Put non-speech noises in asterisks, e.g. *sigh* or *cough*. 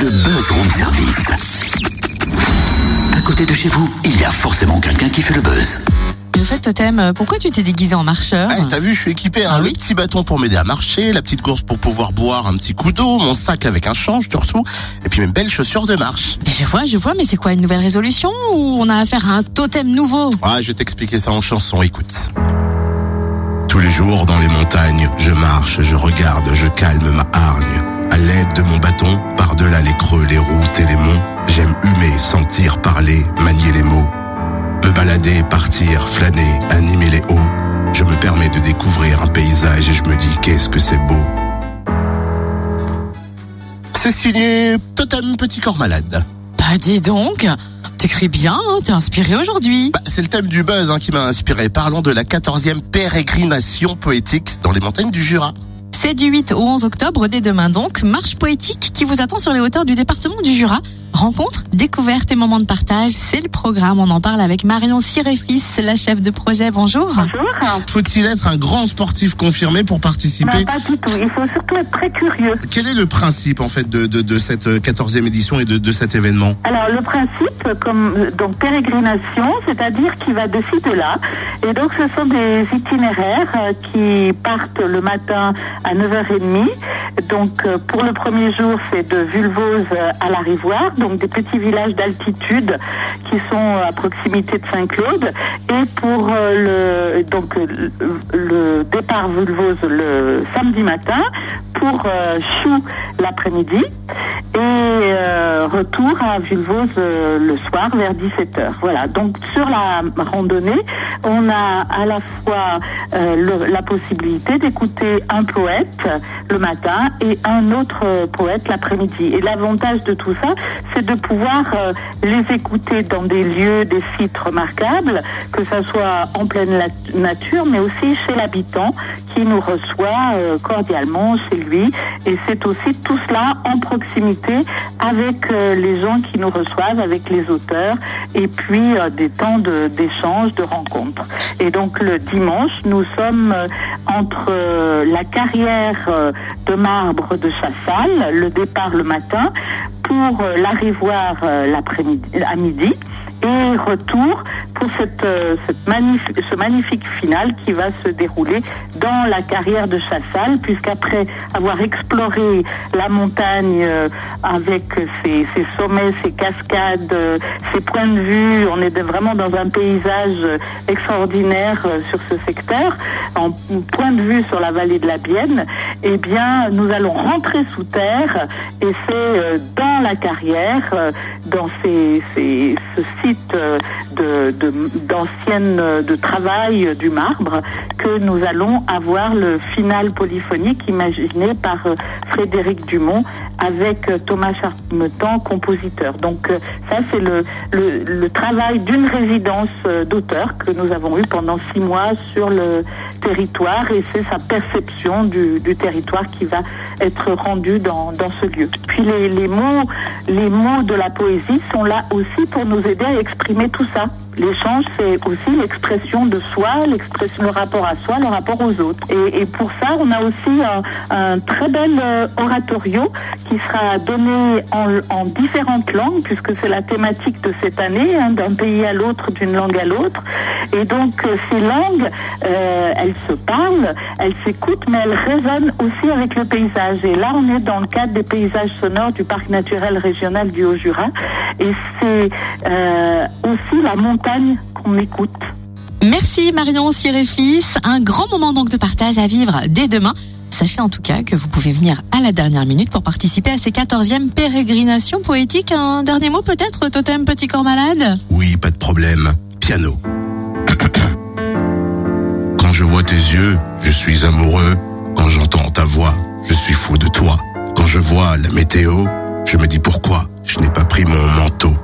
le buzz room service. À côté de chez vous, il y a forcément quelqu'un qui fait le buzz. En fait, Totem, pourquoi tu t'es déguisé en marcheur Eh, T'as vu, je suis équipé, hein, Ah le oui petit bâton pour m'aider à marcher, la petite gourde pour pouvoir boire un petit coup d'eau, mon sac avec un change surtout, et puis mes belles chaussures de marche. Ben, Je vois, je vois, mais c'est quoi une nouvelle résolution ou on a affaire à un totem nouveau? Ah, je vais t'expliquer ça en chanson, écoute. Tous les jours dans les montagnes, je marche, je regarde, je calme ma hargne. À l'aide de mon bâton, par-delà les creux, les routes et les monts, j'aime humer, sentir, parler, manier les mots. Me balader, partir, flâner, animer les hauts. Je me permets de découvrir un paysage et je me dis qu'est-ce que c'est beau. C'est signé Totem Petit Corps Malade. Bah dis donc, t'écris bien, hein, t'es inspiré aujourd'hui. Bah, c'est le thème du buzz hein, qui m'a inspiré. Parlons de la 14e pérégrination poétique dans les montagnes du Jura. C'est du 8 au 11 octobre, dès demain donc, marche poétique qui vous attend sur les hauteurs du département du Jura. Rencontres, découvertes et moments de partage, c'est le programme. On en parle avec Marion Siréfis, la chef de projet. Bonjour. Bonjour. Faut-il être un grand sportif confirmé pour Non, participer pas du tout. Il faut surtout être très curieux. Quel est le principe en fait de, de, de cette 14e édition et de, de cet événement? Alors, le principe, comme euh, donc pérégrination, c'est-à-dire qu'il va de ci de là. Et donc, ce sont des itinéraires euh, qui partent le matin à 9h30. Donc, euh, pour le premier jour, c'est de Vulvose euh, à la Rivoire, donc des petits villages d'altitude qui sont à proximité de Saint-Claude. Et pour euh, le donc euh, le, départ Vulvose le samedi matin, pour euh, Chou l'après-midi et retour à Vulvose le soir vers 17h. Voilà, donc sur la randonnée, on a à la fois la possibilité d'écouter un poète le matin et un autre poète l'après-midi. Et l'avantage de tout ça, c'est de pouvoir euh, les écouter dans des lieux, des sites remarquables, que ça soit en pleine nature, mais aussi chez l'habitant qui nous reçoit euh, cordialement chez lui. Et c'est aussi tout cela en proximité avec euh, les gens qui nous reçoivent, avec les auteurs, et puis euh, des temps de- d'échange, de, rencontres. Et donc le dimanche, nous sommes euh, entre euh, la carrière de marbre de Chassal, le départ le matin, pour euh, l'arrivoire euh, à midi, et retour pour cette, euh, ce magnifique final qui va se dérouler dans la carrière de Chassal, puisqu'après avoir exploré la montagne euh, avec ses, sommets, ses cascades, euh, ses points de vue, on est vraiment dans un paysage extraordinaire sur ce secteur, en point de vue sur la vallée de la Bienne, eh bien, nous allons rentrer sous terre et c'est dans la carrière, dans ce site de, de- d'anciennes euh, de travail euh, du marbre que nous allons avoir le final polyphonique imaginé par euh, Frédéric Dumont avec Thomas Charmetan, compositeur. Donc ça c'est le, travail d'une résidence d'auteur que nous avons eu pendant six mois sur le territoire et c'est sa perception du, territoire qui va être rendue dans, ce lieu. Puis les mots, les mots de la poésie sont là aussi pour nous aider à exprimer tout ça. L'échange, c'est aussi l'expression de soi, l'expression, le rapport à soi, le rapport aux autres. Et, pour ça, on a aussi un, très bel euh, oratorio qui sera donné en, en différentes langues, puisque c'est la thématique de cette année, hein, d'un pays à l'autre, d'une langue à l'autre. Et donc, euh, ces langues, euh, elles se parlent, elles s'écoutent, mais elles résonnent aussi avec le paysage. Et là, on est dans le cadre des paysages sonores du parc naturel régional du Haut-Jura. Et c'est aussi la montagne qu'on écoute. Merci Marion Siréfis. Un grand moment donc de partage à vivre dès demain. Sachez en tout cas que vous pouvez venir à la dernière minute pour participer à ces 14e pérégrinations poétiques. Un dernier mot peut-être, Totem Petit Corps Malade? Oui, pas de problème. Piano. *coughs* Quand je vois tes yeux, je suis amoureux. Quand j'entends ta voix, je suis fou de toi. Quand je vois la météo, je me dis pourquoi je n'ai pas pris mon manteau.